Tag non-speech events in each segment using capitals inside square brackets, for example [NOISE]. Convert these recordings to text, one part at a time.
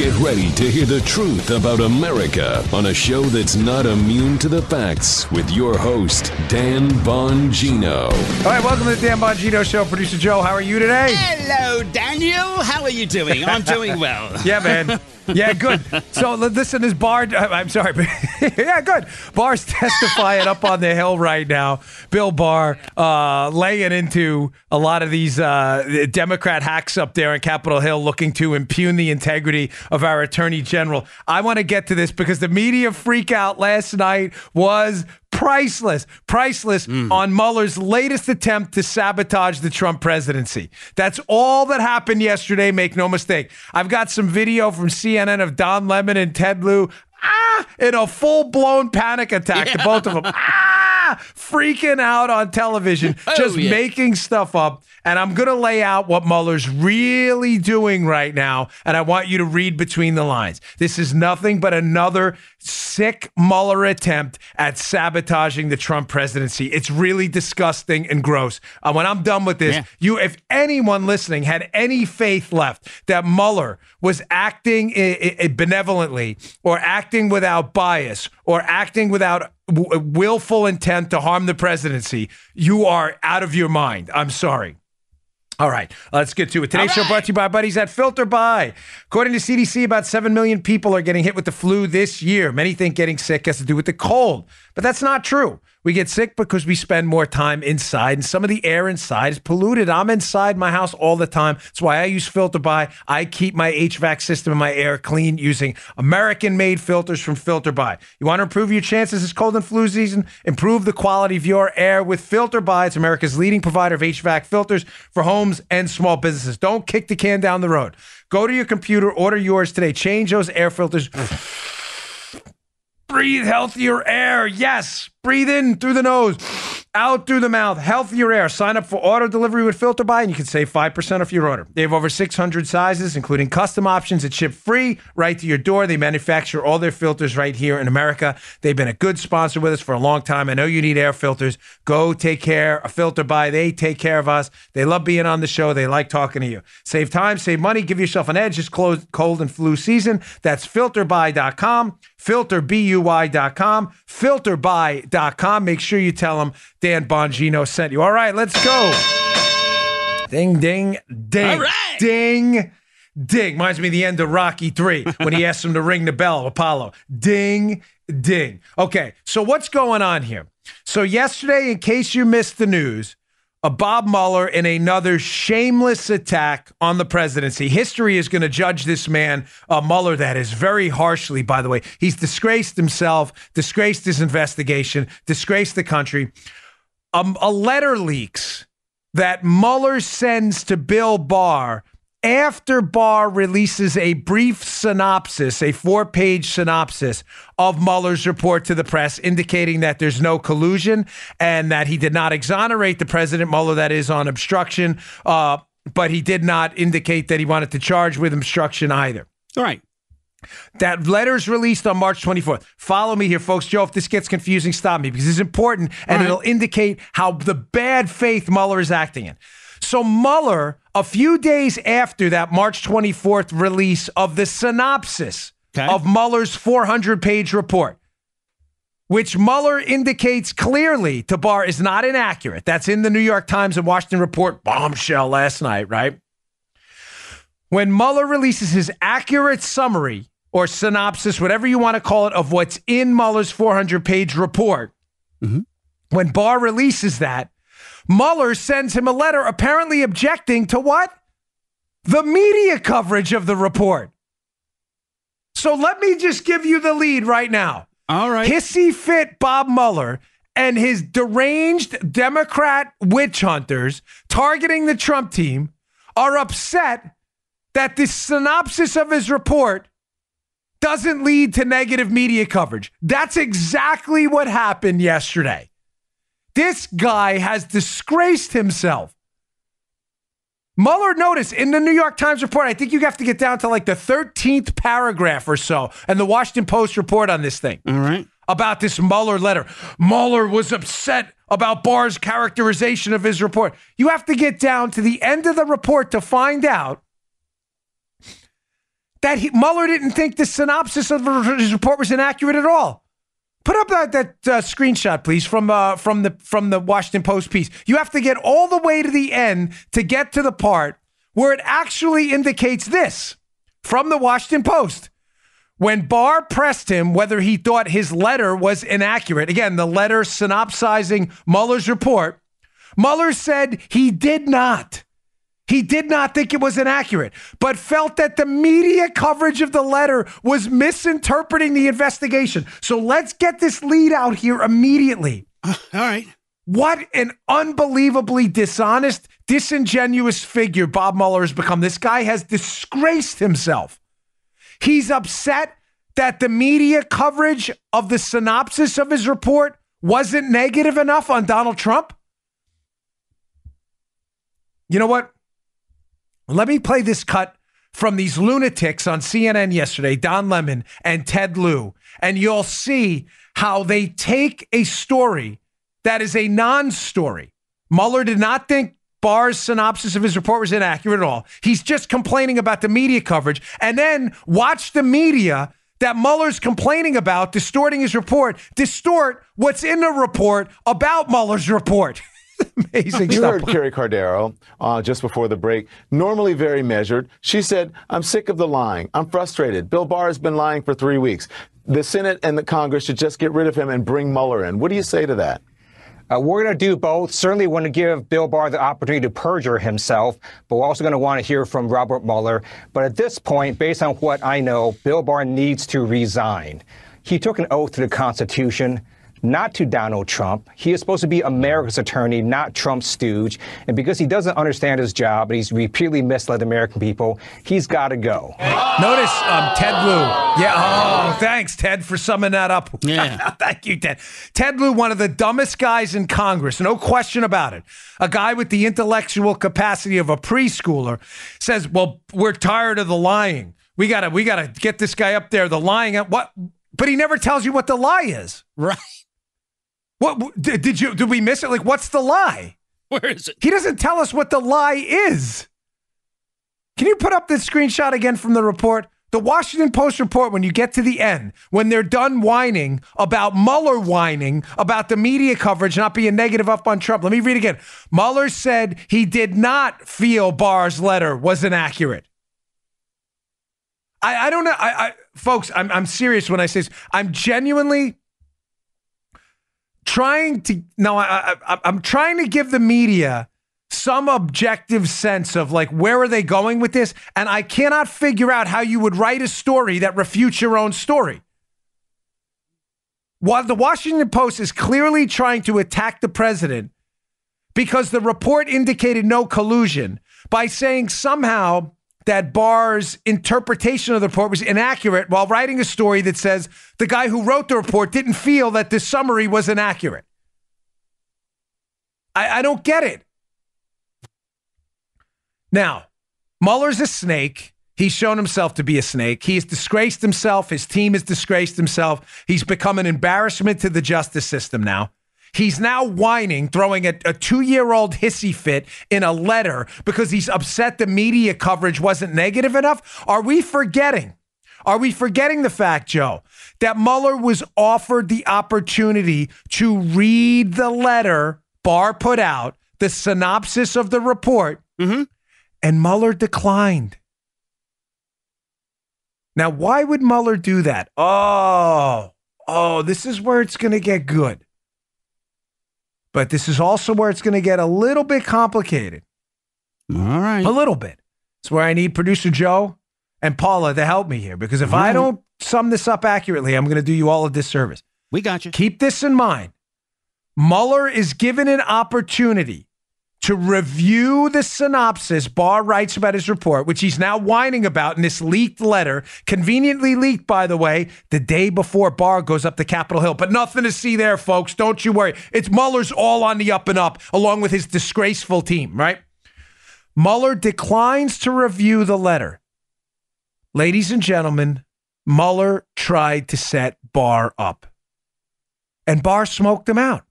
Get ready to hear the truth about America on a show that's not immune to the facts with your host, Dan Bongino. All right, welcome to the Dan Bongino Show. Producer Joe, how are you today? Hello, Daniel. How are you doing? I'm doing well. [LAUGHS] Yeah, man. [LAUGHS] Yeah, good. So li- listen, this Barr. I'm sorry, but [LAUGHS] yeah, good. Barr's testifying up on the hill right now. Bill Barr uh, laying into a lot of these uh, Democrat hacks up there on Capitol Hill, looking to impugn the integrity of our Attorney General. I want to get to this because the media freak out last night was priceless, priceless on Mueller's latest attempt to sabotage the Trump presidency. That's all that happened yesterday. Make no mistake. I've got some video from CNN of Don Lemon and Ted Lieu. Ah, in a full blown panic attack to both of them. Ah, [LAUGHS] freaking out on television, [LAUGHS] just yeah. making stuff up. And I'm going to lay out what Mueller's really doing right now. And I want you to read between the lines. This is nothing but another sick Mueller attempt at sabotaging the Trump presidency. It's really disgusting and gross. Uh, when I'm done with this, Yeah. you, if anyone listening had any faith left that Mueller was acting i- i- benevolently or acting without bias or acting without w- uh, willful intent to harm the presidency, you are out of your mind. I'm sorry. All right, let's get to it. Today's All show brought to you by buddies at FilterBuy. According to CDC, about 7 million people are getting hit with the flu this year. Many think getting sick has to do with the cold, but that's not true. We get sick because we spend more time inside, and some of the air inside is polluted. I'm inside my house all the time. That's why I use FilterBuy. I keep my HVAC system and my air clean using American made filters from FilterBuy. You want to improve your chances this cold and flu season? Improve the quality of your air with FilterBuy. It's America's leading provider of HVAC filters for homes and small businesses. Don't kick the can down the road. Go to your computer, order yours today. Change those air filters. [SIGHS] Breathe healthier air. Yes. Breathe in through the nose, out through the mouth. Healthier air. Sign up for auto delivery with FilterBuy and you can save 5% off your order. They have over 600 sizes, including custom options that ship free right to your door. They manufacture all their filters right here in America. They've been a good sponsor with us for a long time. I know you need air filters. Go take care of FilterBuy. They take care of us. They love being on the show. They like talking to you. Save time, save money, give yourself an edge. It's cold and flu season. That's filterby.com, filterbuy.com, filterbuy.com. Make sure you tell them Dan Bongino sent you. All right, let's go. Ding, ding, ding. All right. Ding, ding. Reminds me of the end of Rocky 3 when he asked him to ring the bell, Apollo. Ding, ding. Okay, so what's going on here? So, yesterday, in case you missed the news, a Bob Mueller in another shameless attack on the presidency. History is going to judge this man, uh, Mueller, that is very harshly, by the way. He's disgraced himself, disgraced his investigation, disgraced the country. Um, a letter leaks that Mueller sends to Bill Barr after Barr releases a brief synopsis, a four page synopsis of Mueller's report to the press, indicating that there's no collusion and that he did not exonerate the president, Mueller, that is on obstruction, uh, but he did not indicate that he wanted to charge with obstruction either. All right. That letter's released on March 24th. Follow me here, folks. Joe, if this gets confusing, stop me because it's important and right. it'll indicate how the bad faith Mueller is acting in. So, Mueller, a few days after that March 24th release of the synopsis Okay. of Mueller's 400 page report, which Mueller indicates clearly to Barr is not inaccurate. That's in the New York Times and Washington Report bombshell last night, right? When Mueller releases his accurate summary or synopsis, whatever you want to call it, of what's in Mueller's 400 page report, mm-hmm. when Barr releases that, Mueller sends him a letter apparently objecting to what? The media coverage of the report. So let me just give you the lead right now. All right. Hissy fit Bob Mueller and his deranged Democrat witch hunters targeting the Trump team are upset that the synopsis of his report doesn't lead to negative media coverage. That's exactly what happened yesterday. This guy has disgraced himself. Mueller noticed in the New York Times report, I think you have to get down to like the 13th paragraph or so, and the Washington Post report on this thing All right. about this Mueller letter. Mueller was upset about Barr's characterization of his report. You have to get down to the end of the report to find out that he, Mueller didn't think the synopsis of his report was inaccurate at all. Put up that that uh, screenshot, please, from uh, from the from the Washington Post piece. You have to get all the way to the end to get to the part where it actually indicates this from the Washington Post. When Barr pressed him whether he thought his letter was inaccurate, again, the letter synopsizing Mueller's report, Mueller said he did not. He did not think it was inaccurate, but felt that the media coverage of the letter was misinterpreting the investigation. So let's get this lead out here immediately. Uh, [LAUGHS] all right. What an unbelievably dishonest, disingenuous figure Bob Mueller has become. This guy has disgraced himself. He's upset that the media coverage of the synopsis of his report wasn't negative enough on Donald Trump. You know what? Let me play this cut from these lunatics on CNN yesterday, Don Lemon and Ted Lieu, and you'll see how they take a story that is a non story. Mueller did not think Barr's synopsis of his report was inaccurate at all. He's just complaining about the media coverage. And then watch the media that Mueller's complaining about distorting his report, distort what's in the report about Mueller's report. [LAUGHS] [LAUGHS] Amazing you stuff. heard Carrie Cordero uh, just before the break, normally very measured. She said, I'm sick of the lying. I'm frustrated. Bill Barr has been lying for three weeks. The Senate and the Congress should just get rid of him and bring Mueller in. What do you say to that? Uh, we're going to do both. Certainly want to give Bill Barr the opportunity to perjure himself, but we're also going to want to hear from Robert Mueller. But at this point, based on what I know, Bill Barr needs to resign. He took an oath to the Constitution not to Donald Trump. He is supposed to be America's attorney, not Trump's stooge. And because he doesn't understand his job and he's repeatedly misled the American people, he's got to go. Notice um, Ted Lieu. Yeah. Oh, thanks, Ted, for summing that up. Yeah. [LAUGHS] Thank you, Ted. Ted Lieu, one of the dumbest guys in Congress, no question about it. A guy with the intellectual capacity of a preschooler says, "Well, we're tired of the lying. We gotta, we gotta get this guy up there. The lying. What? But he never tells you what the lie is. Right. What did did you? Did we miss it? Like, what's the lie? Where is it? He doesn't tell us what the lie is. Can you put up this screenshot again from the report? The Washington Post report, when you get to the end, when they're done whining about Mueller whining about the media coverage not being negative up on Trump. Let me read again. Mueller said he did not feel Barr's letter was inaccurate. I, I don't know. I, I folks, I'm, I'm serious when I say this. I'm genuinely trying to no I, I i'm trying to give the media some objective sense of like where are they going with this? And i cannot figure out how you would write a story that refutes your own story. While the washington post is clearly trying to attack the president because the report indicated no collusion by saying somehow that Barr's interpretation of the report was inaccurate while writing a story that says the guy who wrote the report didn't feel that the summary was inaccurate. I, I don't get it. Now, Mueller's a snake. He's shown himself to be a snake. He has disgraced himself. His team has disgraced himself. He's become an embarrassment to the justice system now. He's now whining, throwing a, a two year old hissy fit in a letter because he's upset the media coverage wasn't negative enough. Are we forgetting? Are we forgetting the fact, Joe, that Mueller was offered the opportunity to read the letter Barr put out, the synopsis of the report, Mm-hmm. and Mueller declined? Now, why would Mueller do that? Oh, oh, this is where it's going to get good. But this is also where it's going to get a little bit complicated. All right. A little bit. It's where I need producer Joe and Paula to help me here because if I don't sum this up accurately, I'm going to do you all a disservice. We got you. Keep this in mind. Mueller is given an opportunity to review the synopsis Barr writes about his report, which he's now whining about in this leaked letter, conveniently leaked, by the way, the day before Barr goes up to Capitol Hill. But nothing to see there, folks. Don't you worry. It's Mueller's all on the up and up, along with his disgraceful team, right? Mueller declines to review the letter. Ladies and gentlemen, Mueller tried to set Barr up, and Barr smoked him out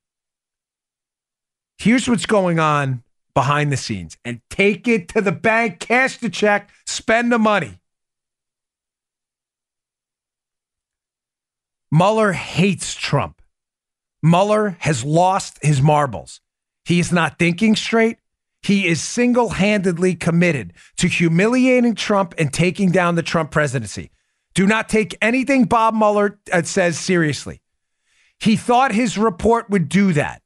here's what's going on behind the scenes and take it to the bank, cash the check, spend the money. Mueller hates Trump. Mueller has lost his marbles. He is not thinking straight. He is single handedly committed to humiliating Trump and taking down the Trump presidency. Do not take anything Bob Mueller uh, says seriously. He thought his report would do that.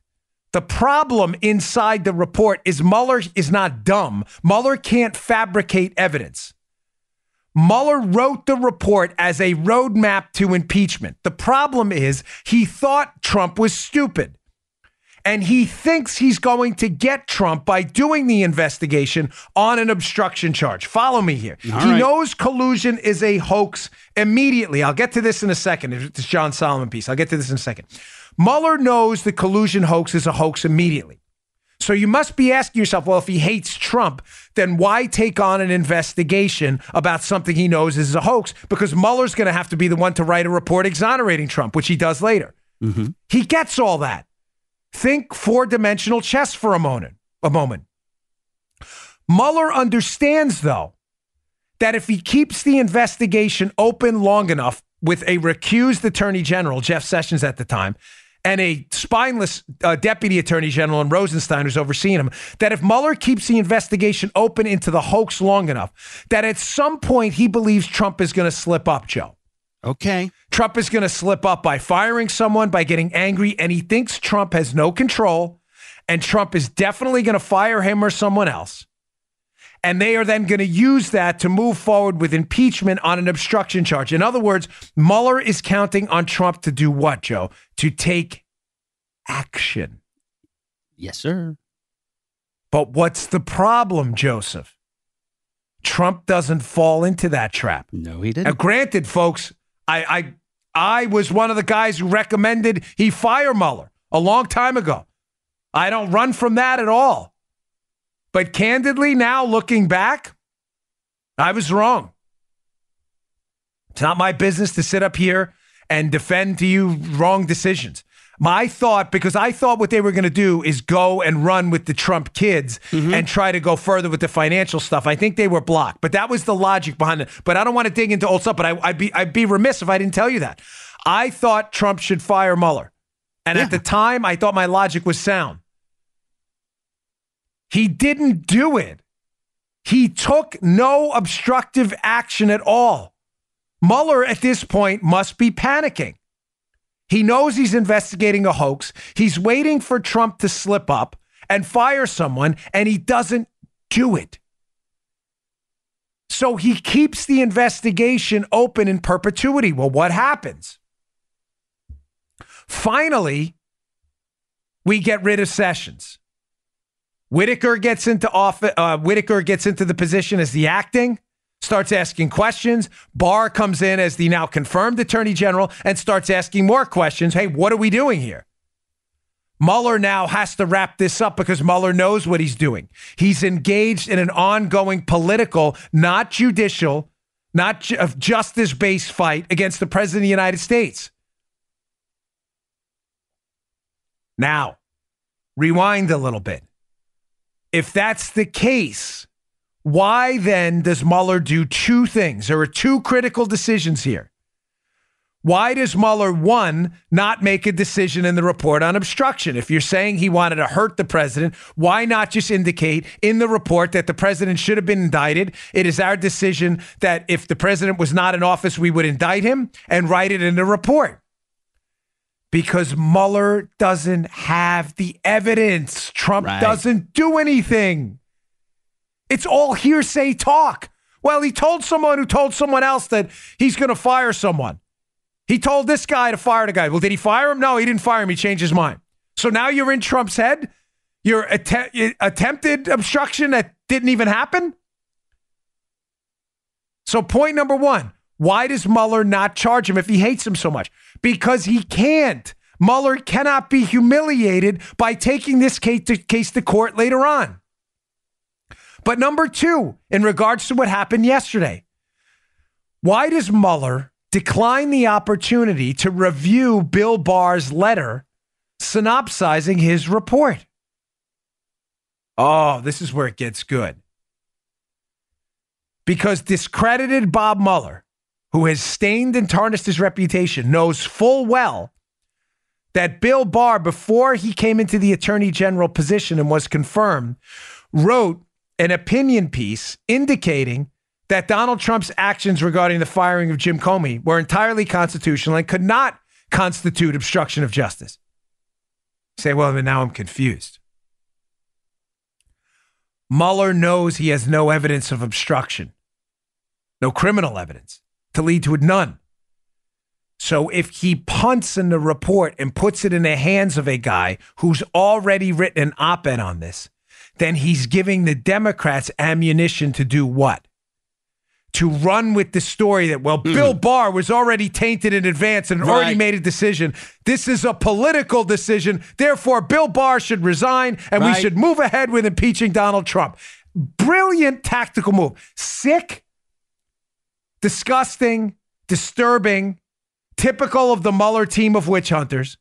The problem inside the report is Mueller is not dumb. Mueller can't fabricate evidence. Mueller wrote the report as a roadmap to impeachment. The problem is he thought Trump was stupid. And he thinks he's going to get Trump by doing the investigation on an obstruction charge. Follow me here. All he right. knows collusion is a hoax immediately. I'll get to this in a second. It's John Solomon piece. I'll get to this in a second. Mueller knows the collusion hoax is a hoax immediately. So you must be asking yourself, well, if he hates Trump, then why take on an investigation about something he knows is a hoax? Because Mueller's going to have to be the one to write a report exonerating Trump, which he does later. Mm-hmm. He gets all that. Think four dimensional chess for a moment. A moment. Mueller understands, though, that if he keeps the investigation open long enough with a recused attorney general, Jeff Sessions at the time, and a spineless uh, deputy attorney general in Rosenstein who's overseeing him, that if Mueller keeps the investigation open into the hoax long enough, that at some point he believes Trump is going to slip up, Joe. Okay. Trump is going to slip up by firing someone, by getting angry, and he thinks Trump has no control, and Trump is definitely going to fire him or someone else. And they are then going to use that to move forward with impeachment on an obstruction charge. In other words, Mueller is counting on Trump to do what, Joe? To take action. Yes, sir. But what's the problem, Joseph? Trump doesn't fall into that trap. No, he didn't. Now, granted, folks, I, I I was one of the guys who recommended he fire Mueller a long time ago. I don't run from that at all. But candidly, now looking back, I was wrong. It's not my business to sit up here and defend to you wrong decisions. My thought, because I thought what they were going to do is go and run with the Trump kids mm-hmm. and try to go further with the financial stuff. I think they were blocked, but that was the logic behind it. But I don't want to dig into old stuff. But I, I'd be I'd be remiss if I didn't tell you that. I thought Trump should fire Mueller, and at the time, I thought my logic was sound. He didn't do it. He took no obstructive action at all. Mueller at this point must be panicking. He knows he's investigating a hoax. He's waiting for Trump to slip up and fire someone, and he doesn't do it. So he keeps the investigation open in perpetuity. Well, what happens? Finally, we get rid of Sessions. Whitaker gets into office. Uh, Whitaker gets into the position as the acting, starts asking questions. Barr comes in as the now confirmed attorney general and starts asking more questions. Hey, what are we doing here? Mueller now has to wrap this up because Mueller knows what he's doing. He's engaged in an ongoing political, not judicial, not ju- justice-based fight against the president of the United States. Now, rewind a little bit. If that's the case, why then does Mueller do two things? There are two critical decisions here. Why does Mueller, one, not make a decision in the report on obstruction? If you're saying he wanted to hurt the president, why not just indicate in the report that the president should have been indicted? It is our decision that if the president was not in office, we would indict him and write it in the report. Because Mueller doesn't have the evidence. Trump Right. doesn't do anything. It's all hearsay talk. Well, he told someone who told someone else that he's going to fire someone. He told this guy to fire the guy. Well, did he fire him? No, he didn't fire him. He changed his mind. So now you're in Trump's head. Your att- attempted obstruction that didn't even happen. So, point number one why does Mueller not charge him if he hates him so much? Because he can't. Mueller cannot be humiliated by taking this case to, case to court later on. But number two, in regards to what happened yesterday, why does Mueller decline the opportunity to review Bill Barr's letter synopsizing his report? Oh, this is where it gets good. Because discredited Bob Mueller, who has stained and tarnished his reputation, knows full well that Bill Barr, before he came into the attorney general position and was confirmed, wrote an opinion piece indicating that Donald Trump's actions regarding the firing of Jim Comey were entirely constitutional and could not constitute obstruction of justice. say, well, now I'm confused. Mueller knows he has no evidence of obstruction, no criminal evidence to lead to it, none. So if he punts in the report and puts it in the hands of a guy who's already written an op ed on this, then he's giving the Democrats ammunition to do what? To run with the story that, well, mm. Bill Barr was already tainted in advance and right. already made a decision. This is a political decision. Therefore, Bill Barr should resign and right. we should move ahead with impeaching Donald Trump. Brilliant tactical move. Sick, disgusting, disturbing, typical of the Mueller team of witch hunters,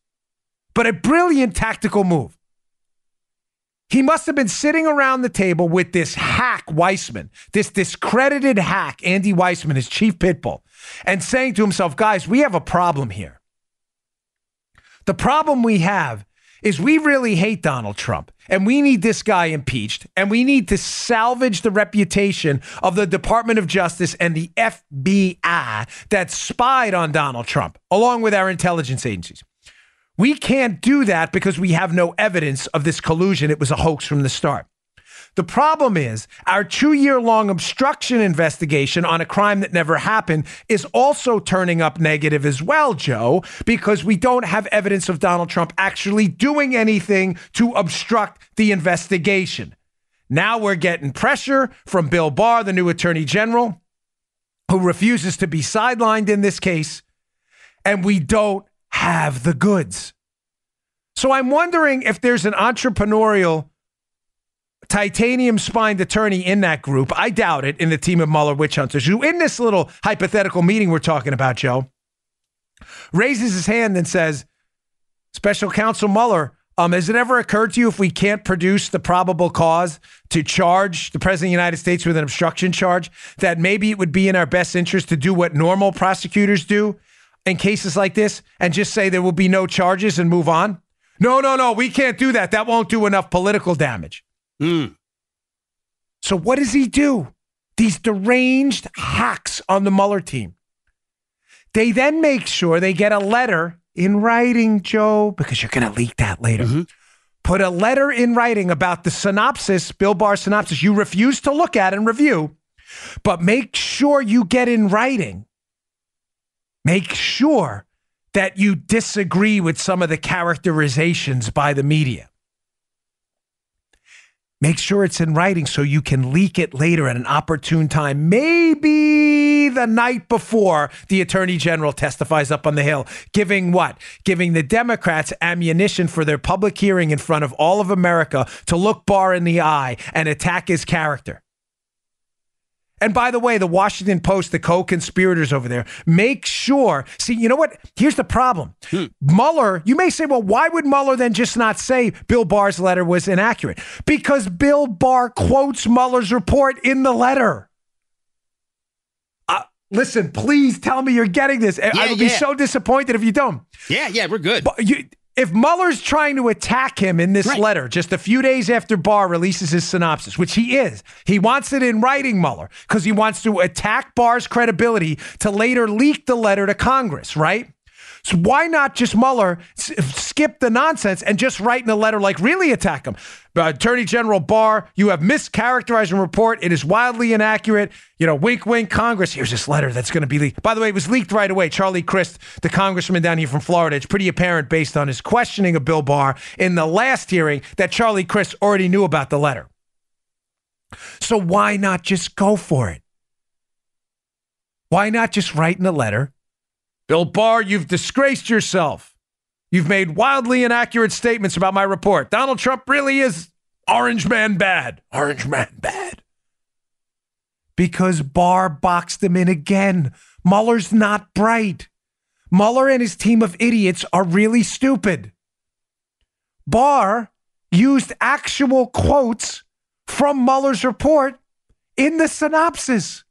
but a brilliant tactical move. He must have been sitting around the table with this hack Weissmann, this discredited hack, Andy Weissmann, his chief pitbull, and saying to himself, guys, we have a problem here. The problem we have is we really hate Donald Trump and we need this guy impeached and we need to salvage the reputation of the Department of Justice and the FBI that spied on Donald Trump along with our intelligence agencies. We can't do that because we have no evidence of this collusion. It was a hoax from the start. The problem is our two year long obstruction investigation on a crime that never happened is also turning up negative as well, Joe, because we don't have evidence of Donald Trump actually doing anything to obstruct the investigation. Now we're getting pressure from Bill Barr, the new attorney general, who refuses to be sidelined in this case. And we don't have the goods. So I'm wondering if there's an entrepreneurial titanium spined attorney in that group. I doubt it in the team of Mueller witch hunters who, in this little hypothetical meeting we're talking about, Joe, raises his hand and says, Special Counsel Mueller, um, has it ever occurred to you if we can't produce the probable cause to charge the President of the United States with an obstruction charge, that maybe it would be in our best interest to do what normal prosecutors do in cases like this and just say there will be no charges and move on? No, no, no, we can't do that. That won't do enough political damage. Mm. So what does he do? These deranged hacks on the Mueller team. They then make sure they get a letter in writing, Joe, because you're going to leak that later. Mm-hmm. Put a letter in writing about the synopsis, Bill Barr synopsis. You refuse to look at and review, but make sure you get in writing Make sure that you disagree with some of the characterizations by the media. Make sure it's in writing so you can leak it later at an opportune time. Maybe the night before the attorney general testifies up on the Hill, giving what? Giving the Democrats ammunition for their public hearing in front of all of America to look Barr in the eye and attack his character. And by the way, the Washington Post, the co conspirators over there, make sure. See, you know what? Here's the problem. Hmm. Mueller, you may say, well, why would Mueller then just not say Bill Barr's letter was inaccurate? Because Bill Barr quotes Mueller's report in the letter. Uh, listen, please tell me you're getting this. Yeah, I would yeah. be so disappointed if you don't. Yeah, yeah, we're good. But you, if Mueller's trying to attack him in this right. letter just a few days after Barr releases his synopsis, which he is, he wants it in writing, Mueller, because he wants to attack Barr's credibility to later leak the letter to Congress, right? So why not just Mueller skip the nonsense and just write in a letter like really attack him? Uh, Attorney General Barr, you have mischaracterized a report. It is wildly inaccurate. You know, wink, wink, Congress. Here's this letter that's going to be leaked. By the way, it was leaked right away. Charlie Crist, the congressman down here from Florida, it's pretty apparent based on his questioning of Bill Barr in the last hearing that Charlie Crist already knew about the letter. So why not just go for it? Why not just write in a letter Bill Barr, you've disgraced yourself. You've made wildly inaccurate statements about my report. Donald Trump really is Orange Man bad. Orange Man bad. Because Barr boxed him in again. Mueller's not bright. Mueller and his team of idiots are really stupid. Barr used actual quotes from Mueller's report in the synopsis.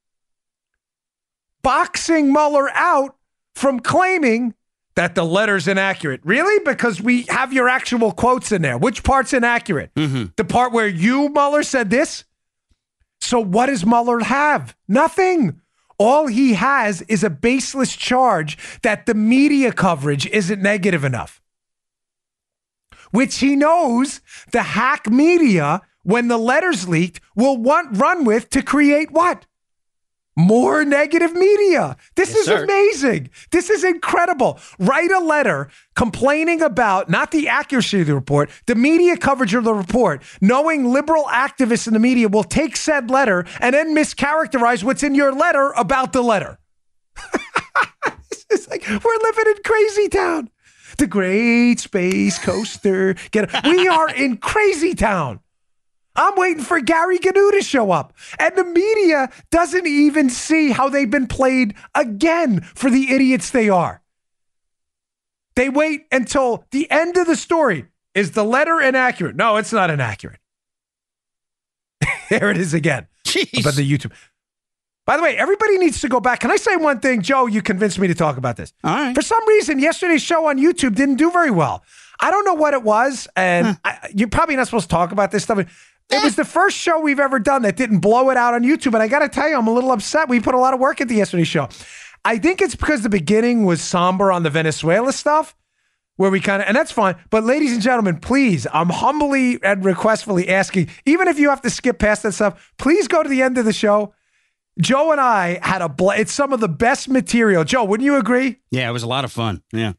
boxing Mueller out from claiming that the letter's inaccurate. Really? Because we have your actual quotes in there. Which part's inaccurate? Mm-hmm. The part where you, Mueller, said this? So what does Mueller have? Nothing. All he has is a baseless charge that the media coverage isn't negative enough. Which he knows the hack media, when the letters leaked, will want run with to create what? More negative media. This Yes, is sir. amazing. This is incredible. Write a letter complaining about not the accuracy of the report, the media coverage of the report, knowing liberal activists in the media will take said letter and then mischaracterize what's in your letter about the letter. [LAUGHS] it's like we're living in crazy town. The great space coaster. Get we are in crazy town. I'm waiting for Gary Gnu to show up. And the media doesn't even see how they've been played again for the idiots they are. They wait until the end of the story. Is the letter inaccurate? No, it's not inaccurate. [LAUGHS] there it is again. Jeez. About the YouTube. By the way, everybody needs to go back. Can I say one thing? Joe, you convinced me to talk about this. All right. For some reason, yesterday's show on YouTube didn't do very well. I don't know what it was, and I, you're probably not supposed to talk about this stuff. It was eh. the first show we've ever done that didn't blow it out on YouTube, and I got to tell you, I'm a little upset. We put a lot of work into yesterday's show. I think it's because the beginning was somber on the Venezuela stuff, where we kind of, and that's fine. But ladies and gentlemen, please, I'm humbly and requestfully asking, even if you have to skip past that stuff, please go to the end of the show. Joe and I had a bl- it's some of the best material. Joe, wouldn't you agree? yeah, it was a lot of fun. Yeah.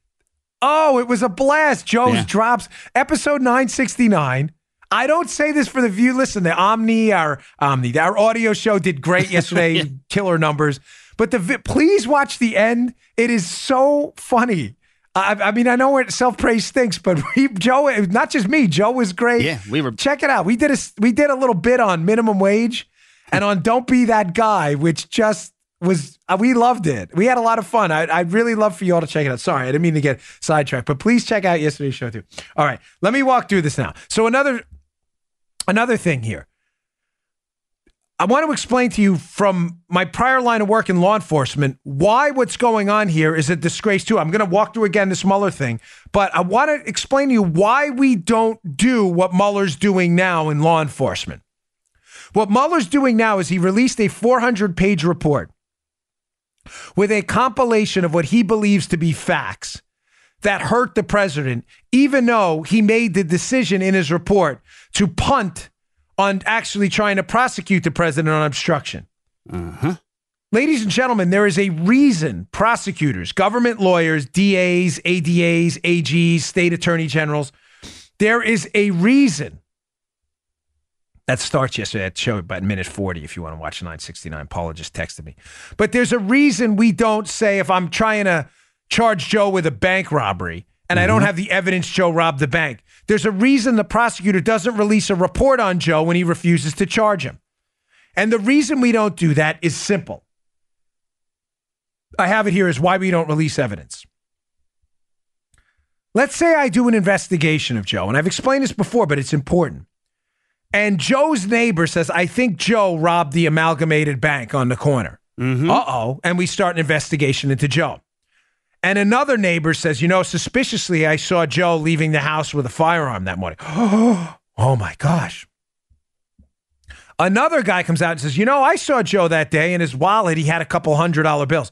Oh, it was a blast. Joe's Yeah. drops, episode 969. I don't say this for the view. Listen, the Omni, our Omni, our audio show did great [LAUGHS] yesterday, killer numbers. But the vi- please watch the end. It is so funny. I, I mean, I know it self praise stinks, but [LAUGHS] we, Joe, not just me, Joe was great. Yeah, we were- Check it out. We did a we did a little bit on minimum wage [LAUGHS] and on don't be that guy, which just was uh, we loved it. We had a lot of fun. I, I'd really love for you all to check it out. Sorry, I didn't mean to get sidetracked, but please check out yesterday's show too. All right, let me walk through this now. So another another thing here. I want to explain to you from my prior line of work in law enforcement why what's going on here is a disgrace too. I'm going to walk through again this Mueller thing, but I want to explain to you why we don't do what Mueller's doing now in law enforcement. What Mueller's doing now is he released a 400 page report with a compilation of what he believes to be facts that hurt the president, even though he made the decision in his report to punt on actually trying to prosecute the president on obstruction. Uh-huh. Ladies and gentlemen, there is a reason prosecutors, government lawyers, DAs, ADAs, AGs, state attorney generals, there is a reason that starts yesterday. That show about minute 40 if you want to watch 969. Paula just texted me. But there's a reason we don't say if I'm trying to charge Joe with a bank robbery and I don't have the evidence Joe robbed the bank. There's a reason the prosecutor doesn't release a report on Joe when he refuses to charge him. And the reason we don't do that is simple. I have it here is why we don't release evidence. Let's say I do an investigation of Joe, and I've explained this before, but it's important. And Joe's neighbor says, I think Joe robbed the amalgamated bank on the corner. Uh oh. And we start an investigation into Joe. And another neighbor says, You know, suspiciously, I saw Joe leaving the house with a firearm that morning. [GASPS] oh my gosh. Another guy comes out and says, You know, I saw Joe that day in his wallet. He had a couple hundred dollar bills.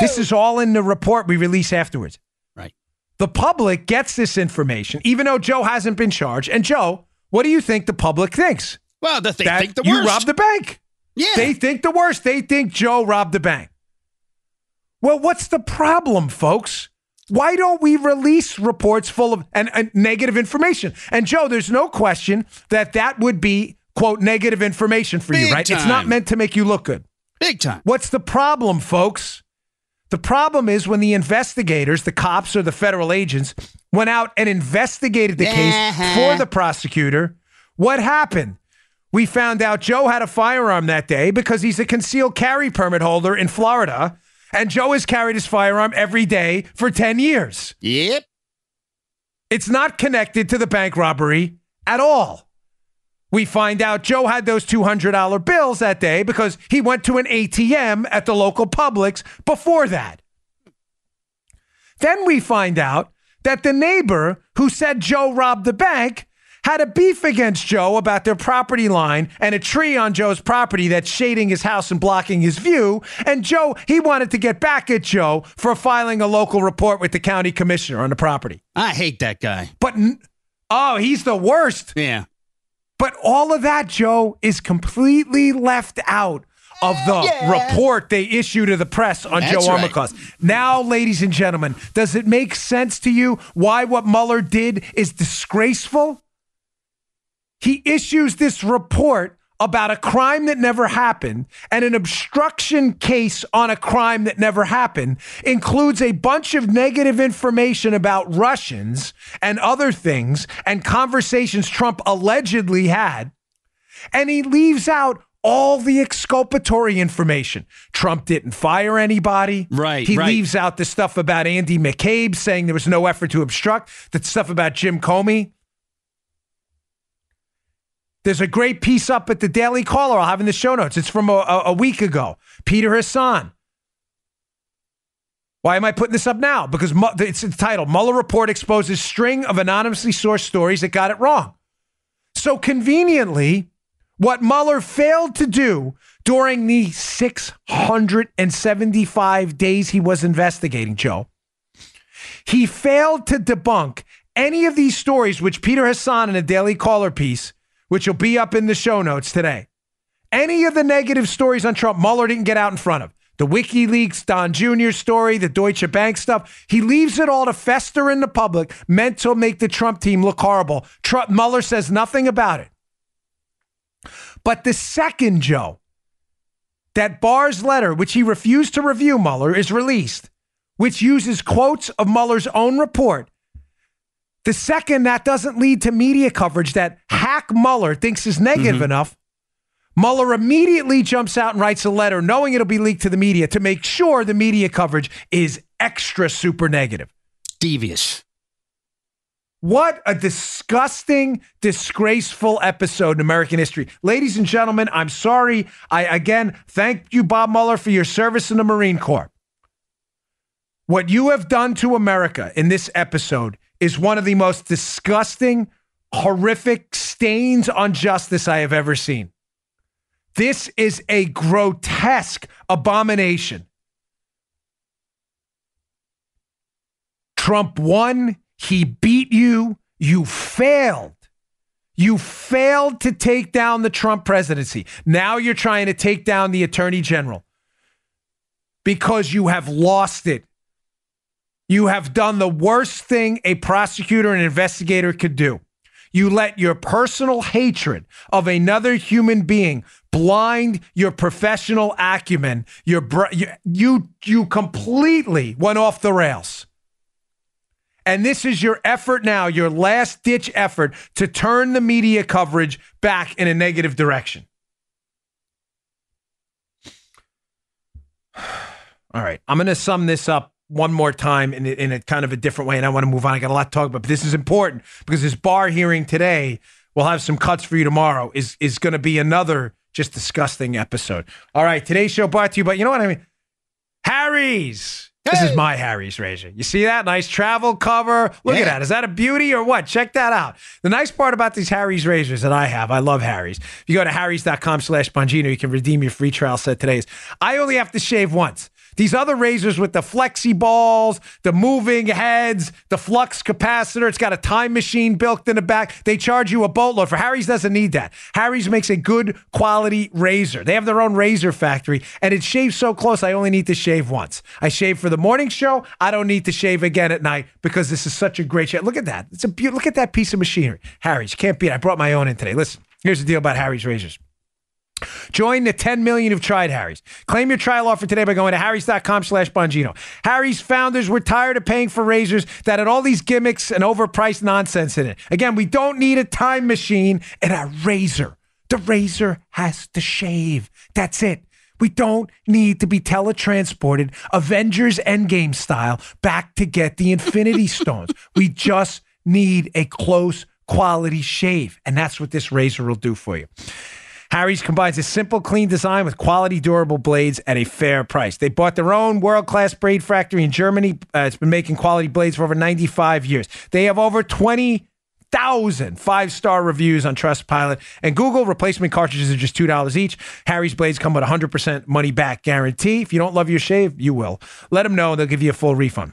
This is all in the report we release afterwards. Right. The public gets this information, even though Joe hasn't been charged. And Joe, what do you think the public thinks? Well, that they that think the you robbed the bank. yeah. They think the worst. They think Joe robbed the bank. Well, what's the problem, folks? Why don't we release reports full of and, and negative information? And Joe, there's no question that that would be quote negative information for you, Big right? It's not meant to make you look good. Big time. What's the problem, folks? The problem is when the investigators, the cops or the federal agents, went out and investigated the case Uh-huh. for the prosecutor. What happened? We found out Joe had a firearm that day because he's a concealed carry permit holder in Florida. And Joe has carried his firearm every day for 10 years. Yep. It's not connected to the bank robbery at all. We find out Joe had those $200 bills that day because he went to an ATM at the local Publix before that. Then we find out that the neighbor who said Joe robbed the bank had a beef against Joe about their property line and a tree on Joe's property that's shading his house and blocking his view. And Joe, he wanted to get back at Joe for filing a local report with the county commissioner on the property. I hate that guy. But, oh, he's the worst. Yeah. But all of that, Joe, is completely left out of the oh, yeah. report they issue to the press on That's Joe right. Armacost. Now, ladies and gentlemen, does it make sense to you why what Mueller did is disgraceful? He issues this report about a crime that never happened and an obstruction case on a crime that never happened includes a bunch of negative information about Russians and other things and conversations Trump allegedly had. And he leaves out all the exculpatory information. Trump didn't fire anybody. Right. He right. leaves out the stuff about Andy McCabe saying there was no effort to obstruct, the stuff about Jim Comey there's a great piece up at the Daily Caller I'll have in the show notes. It's from a, a, a week ago. Peter Hasson. Why am I putting this up now? Because it's entitled Mueller Report Exposes String of Anonymously Sourced Stories That Got It Wrong. So conveniently, what Mueller failed to do during the 675 days he was investigating, Joe, he failed to debunk any of these stories which Peter Hasson in a Daily Caller piece which will be up in the show notes today. Any of the negative stories on Trump, Mueller didn't get out in front of. The WikiLeaks, Don Jr. story, the Deutsche Bank stuff. He leaves it all to fester in the public, meant to make the Trump team look horrible. Trump, Mueller says nothing about it. But the second, Joe, that Barr's letter, which he refused to review Mueller, is released, which uses quotes of Mueller's own report the second that doesn't lead to media coverage that hack Mueller thinks is negative mm-hmm. enough, Mueller immediately jumps out and writes a letter knowing it'll be leaked to the media to make sure the media coverage is extra super negative. Devious. What a disgusting, disgraceful episode in American history. Ladies and gentlemen, I'm sorry. I again thank you, Bob Mueller, for your service in the Marine Corps. What you have done to America in this episode is one of the most disgusting, horrific stains on justice I have ever seen. This is a grotesque abomination. Trump won. He beat you. You failed. You failed to take down the Trump presidency. Now you're trying to take down the attorney general because you have lost it. You have done the worst thing a prosecutor and investigator could do. You let your personal hatred of another human being blind your professional acumen. Your you you completely went off the rails. And this is your effort now, your last ditch effort to turn the media coverage back in a negative direction. [SIGHS] All right, I'm going to sum this up one more time in, in a kind of a different way, and I want to move on. I got a lot to talk about, but this is important because this Barr hearing today, we'll have some cuts for you tomorrow, is is going to be another just disgusting episode. All right, today's show brought to you by, you know what I mean? Harry's. This is my Harry's razor. You see that? Nice travel cover. Look yeah. at that. Is that a beauty or what? Check that out. The nice part about these Harry's razors that I have, I love Harry's. If you go to harrys.com slash Bongino, you can redeem your free trial set today. I only have to shave once. These other razors with the flexi balls, the moving heads, the flux capacitor, it's got a time machine built in the back. They charge you a boatload for. Harry's doesn't need that. Harry's makes a good quality razor. They have their own razor factory, and it shaves so close. I only need to shave once. I shave for the morning show. I don't need to shave again at night because this is such a great shave. Look at that. It's a be- look at that piece of machinery. Harry's can't beat. It. I brought my own in today. Listen, here's the deal about Harry's razors. Join the 10 million who've tried Harry's. Claim your trial offer today by going to harrys.com slash Bongino. Harry's founders were tired of paying for razors that had all these gimmicks and overpriced nonsense in it. Again, we don't need a time machine and a razor. The razor has to shave. That's it. We don't need to be teletransported Avengers Endgame style back to get the Infinity [LAUGHS] Stones. we just need a close quality shave. And that's what this razor will do for you. Harry's combines a simple, clean design with quality, durable blades at a fair price. They bought their own world class braid factory in Germany. Uh, it's been making quality blades for over 95 years. They have over 20,000 five star reviews on Trustpilot. And Google replacement cartridges are just $2 each. Harry's blades come with a 100% money back guarantee. If you don't love your shave, you will. Let them know, they'll give you a full refund.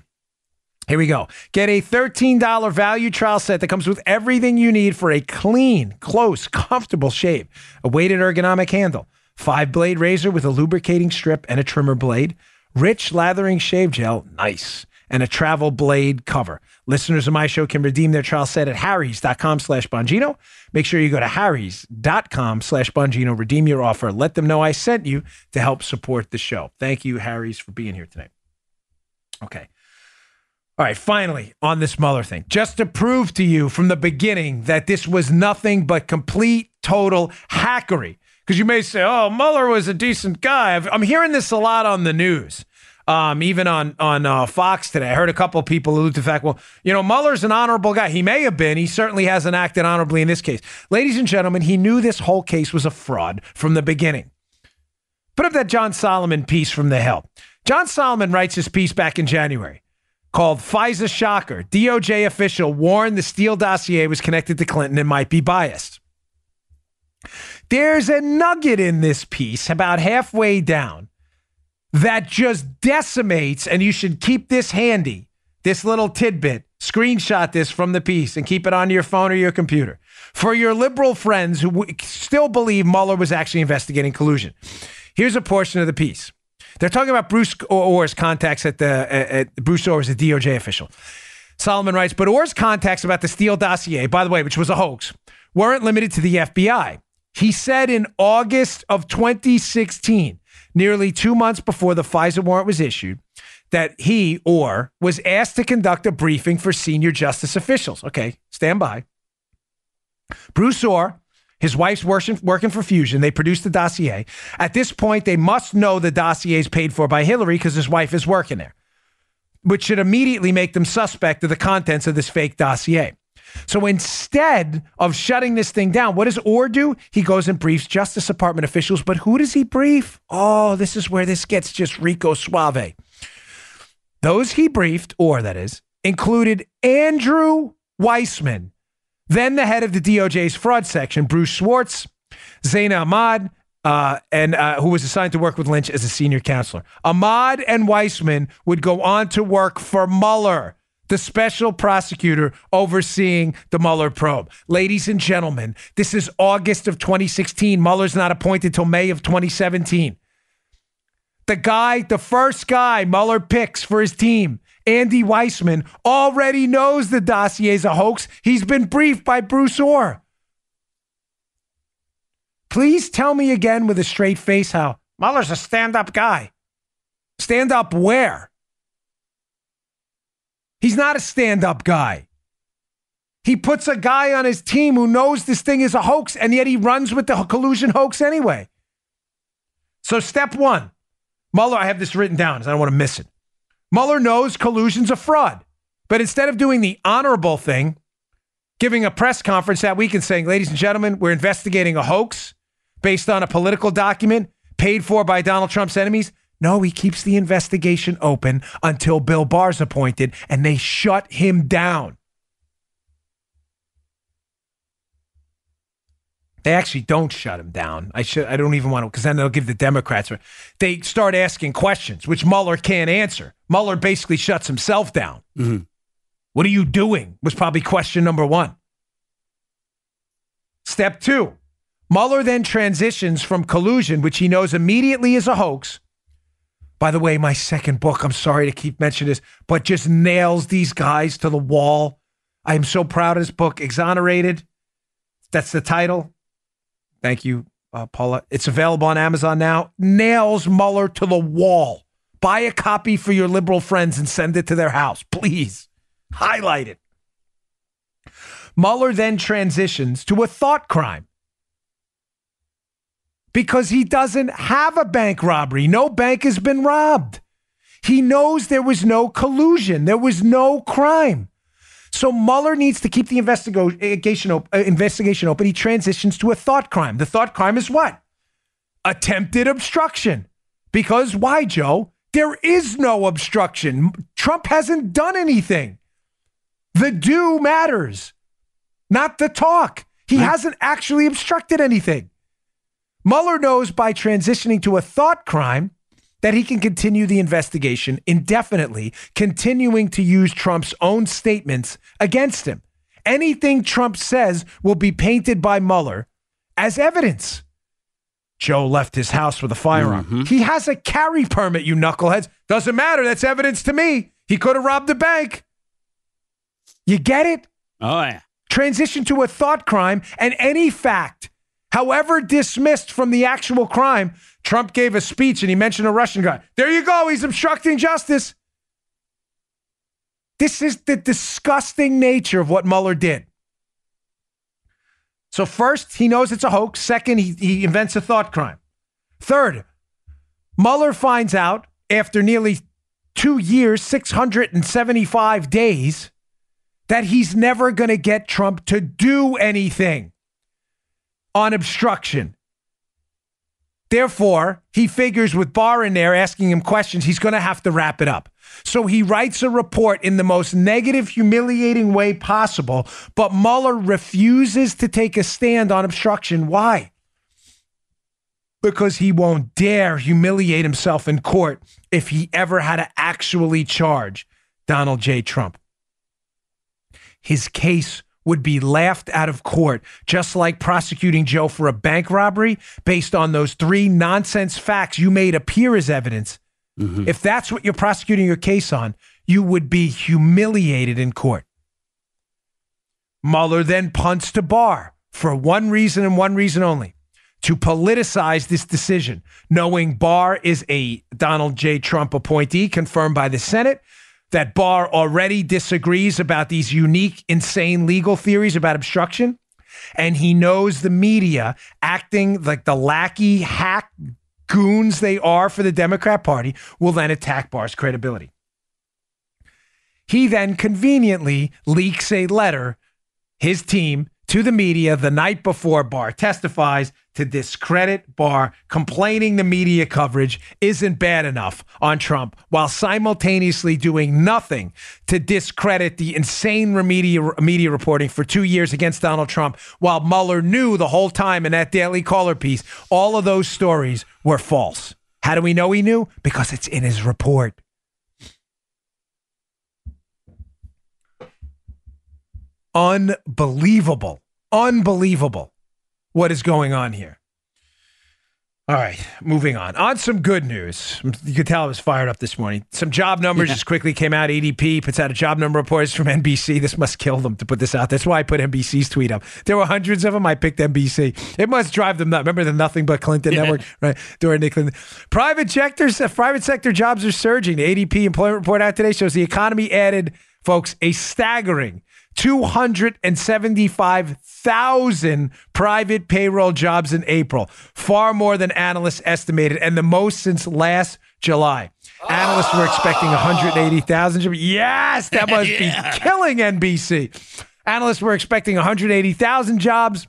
Here we go. Get a $13 value trial set that comes with everything you need for a clean, close, comfortable shave. A weighted ergonomic handle, five blade razor with a lubricating strip and a trimmer blade, rich lathering shave gel, nice, and a travel blade cover. Listeners of my show can redeem their trial set at harrys.com slash Bongino. Make sure you go to harrys.com slash Bongino, redeem your offer. Let them know I sent you to help support the show. Thank you, Harry's, for being here today. Okay. All right, finally, on this Mueller thing, just to prove to you from the beginning that this was nothing but complete, total hackery. Because you may say, oh, Mueller was a decent guy. i am hearing this a lot on the news, um, even on, on uh, Fox today. I heard a couple people allude to the fact, well, you know, Mueller's an honorable guy. He may have been. He certainly hasn't acted honorably in this case. Ladies and gentlemen, he knew this whole case was a fraud from the beginning. Put up that John Solomon piece from The Hill. John Solomon writes his piece back in January called FISA Shocker. DOJ official warned the Steele dossier was connected to Clinton and might be biased. There's a nugget in this piece about halfway down that just decimates, and you should keep this handy, this little tidbit. Screenshot this from the piece and keep it on your phone or your computer. For your liberal friends who still believe Mueller was actually investigating collusion, here's a portion of the piece. They're talking about Bruce Ohr's contacts at the at Bruce Ohr is a DOJ official. Solomon writes, but Ohr's contacts about the Steele dossier, by the way, which was a hoax, weren't limited to the FBI. He said in August of 2016, nearly two months before the FISA warrant was issued, that he Ohr was asked to conduct a briefing for senior justice officials. Okay, stand by. Bruce Ohr his wife's working, for Fusion. They produced the dossier. At this point, they must know the dossier is paid for by Hillary because his wife is working there, which should immediately make them suspect of the contents of this fake dossier. So instead of shutting this thing down, what does Ohr do? He goes and briefs Justice Department officials. But who does he brief? Oh, this is where this gets just Rico Suave. Those he briefed, or that is, included Andrew Weissmann, then the head of the DOJ's fraud section, Bruce Swartz, Zainab Ahmad, uh, and uh, who was assigned to work with Lynch as a senior counselor. Ahmad and Weissmann would go on to work for Mueller, the special prosecutor overseeing the Mueller probe. Ladies and gentlemen, this is August of 2016. Mueller's not appointed till May of 2017. The guy, the first guy Mueller picks for his team Andy Weissmann, already knows the dossier is a hoax. He's been briefed by Bruce Ohr. Please tell me again with a straight face how Mueller's a stand up guy. Stand up where? He's not a stand up guy. He puts a guy on his team who knows this thing is a hoax, and yet he runs with the collusion hoax anyway. So, step one Mueller, I have this written down, because I don't want to miss it. Mueller knows collusion's a fraud. But instead of doing the honorable thing, giving a press conference that week and saying, ladies and gentlemen, we're investigating a hoax based on a political document paid for by Donald Trump's enemies. No, he keeps the investigation open until Bill Barr's appointed and they shut him down. They actually don't shut him down. I should. I don't even want to because then they'll give the Democrats. They start asking questions, which Mueller can't answer. Mueller basically shuts himself down. Mm-hmm. What are you doing? Was probably question number one. Step two, Mueller then transitions from collusion, which he knows immediately is a hoax. By the way, my second book, I'm sorry to keep mentioning this, but just nails these guys to the wall. I am so proud of this book, Exonerated. That's the title. Thank you, uh, Paula. It's available on Amazon now. Nails Mueller to the wall. Buy a copy for your liberal friends and send it to their house, please. Highlight it. Mueller then transitions to a thought crime because he doesn't have a bank robbery. No bank has been robbed. He knows there was no collusion, there was no crime. So Mueller needs to keep the investigation, op- uh, investigation open. He transitions to a thought crime. The thought crime is what? Attempted obstruction. Because why, Joe? There is no obstruction. Trump hasn't done anything. The do matters, not the talk. He hasn't actually obstructed anything. Mueller knows by transitioning to a thought crime that he can continue the investigation indefinitely, continuing to use Trump's own statements against him. Anything Trump says will be painted by Mueller as evidence. Joe left his house with a firearm. Mm-hmm. He has a carry permit, you knuckleheads. Doesn't matter. That's evidence to me. He could have robbed a bank. You get it? Oh, yeah. Transition to a thought crime and any fact, however dismissed from the actual crime, Trump gave a speech and he mentioned a Russian guy. There you go. He's obstructing justice. This is the disgusting nature of what Mueller did. So, first, he knows it's a hoax. Second, he, he invents a thought crime. Third, Mueller finds out after nearly two years, 675 days, that he's never going to get Trump to do anything on obstruction. Therefore, he figures with Barr in there asking him questions, he's going to have to wrap it up. So he writes a report in the most negative, humiliating way possible, but Mueller refuses to take a stand on obstruction. Why? Because he won't dare humiliate himself in court if he ever had to actually charge Donald J. Trump. His case would be laughed out of court, just like prosecuting Joe for a bank robbery based on those three nonsense facts you made appear as evidence. Mm-hmm. If that's what you're prosecuting your case on, you would be humiliated in court. Mueller then punts to Barr for one reason and one reason only to politicize this decision, knowing Barr is a Donald J. Trump appointee confirmed by the Senate that Barr already disagrees about these unique, insane legal theories about obstruction. And he knows the media acting like the lackey hack goons they are for the Democrat Party will then attack Barr's credibility. He then conveniently leaks a letter, his team, to the media the night before Barr testifies to discredit Barr, complaining the media coverage isn't bad enough on Trump, while simultaneously doing nothing to discredit the insane media, media reporting for two years against Donald Trump, while Mueller knew the whole time in that Daily Caller piece all of those stories were false. How do we know he knew? Because it's in his report. Unbelievable. Unbelievable what is going on here. All right, moving on. On some good news. You could tell I was fired up this morning. Some job numbers yeah. just quickly came out. ADP puts out a job number report from NBC. This must kill them to put this out. That's why I put NBC's tweet up. There were hundreds of them. I picked NBC. It must drive them nuts. Remember the Nothing But Clinton yeah. network, right? During Nick Clinton. Private sectors, private sector jobs are surging. The ADP employment report out today shows the economy added, folks, a staggering 275,000 private payroll jobs in April, far more than analysts estimated, and the most since last July. Analysts were expecting 180,000. Yes, that [LAUGHS] must yeah. be killing NBC. Analysts were expecting 180,000 jobs.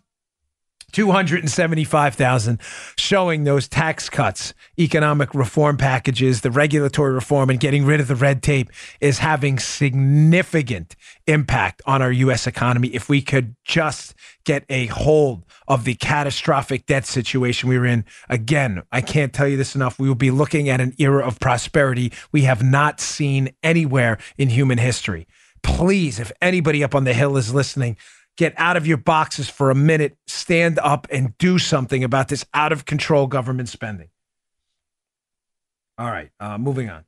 275,000 showing those tax cuts, economic reform packages, the regulatory reform and getting rid of the red tape is having significant impact on our US economy if we could just get a hold of the catastrophic debt situation we were in. Again, I can't tell you this enough. We will be looking at an era of prosperity we have not seen anywhere in human history. Please, if anybody up on the Hill is listening, get out of your boxes for a minute, stand up and do something about this out of control government spending. All right, uh, moving on.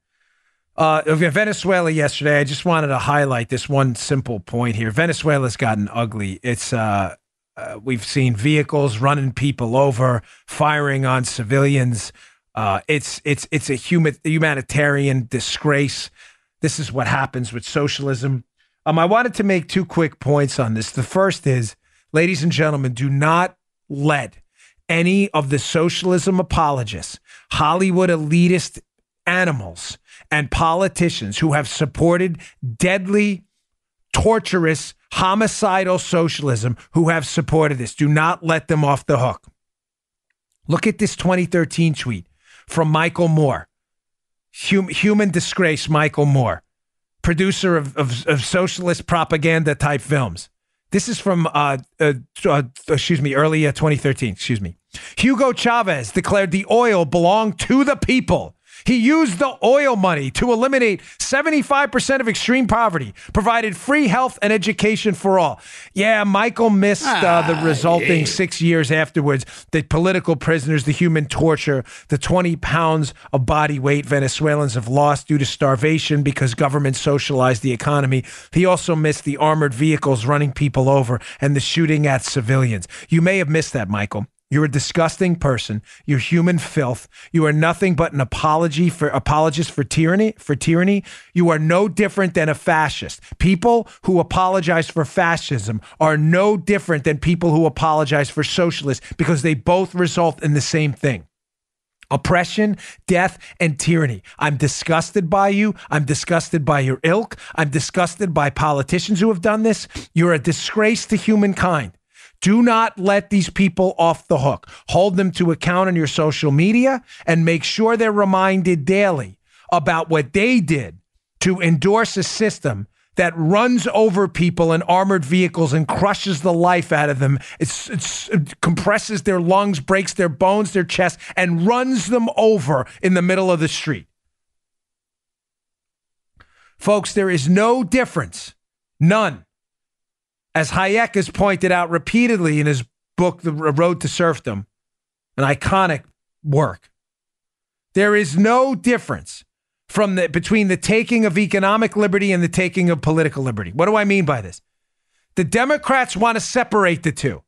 Uh, Venezuela yesterday, I just wanted to highlight this one simple point here. Venezuela's gotten ugly. It's uh, uh, we've seen vehicles running people over, firing on civilians. Uh, it's it's it's a human humanitarian disgrace. This is what happens with socialism. Um, I wanted to make two quick points on this. The first is, ladies and gentlemen, do not let any of the socialism apologists, Hollywood elitist animals, and politicians who have supported deadly torturous, homicidal socialism who have supported this. Do not let them off the hook. Look at this 2013 tweet from Michael Moore, hum, human disgrace Michael Moore, producer of, of, of socialist propaganda type films. This is from, uh, uh, uh, excuse me, early uh, 2013. Excuse me. Hugo Chavez declared the oil belonged to the people. He used the oil money to eliminate 75% of extreme poverty, provided free health and education for all. Yeah, Michael missed uh, the resulting yeah. six years afterwards. The political prisoners, the human torture, the 20 pounds of body weight Venezuelans have lost due to starvation because government socialized the economy. He also missed the armored vehicles running people over and the shooting at civilians. You may have missed that, Michael. You're a disgusting person. You're human filth. You are nothing but an apology for apologist for tyranny. For tyranny, you are no different than a fascist. People who apologize for fascism are no different than people who apologize for socialists because they both result in the same thing. Oppression, death, and tyranny. I'm disgusted by you. I'm disgusted by your ilk. I'm disgusted by politicians who have done this. You're a disgrace to humankind. Do not let these people off the hook. Hold them to account on your social media and make sure they're reminded daily about what they did to endorse a system that runs over people in armored vehicles and crushes the life out of them. It's, it's, it compresses their lungs, breaks their bones, their chest, and runs them over in the middle of the street. Folks, there is no difference, none, as Hayek has pointed out repeatedly in his book, The Road to Serfdom, an iconic work, there is no difference from the, between the taking of economic liberty and the taking of political liberty. What do I mean by this? The Democrats want to separate the two.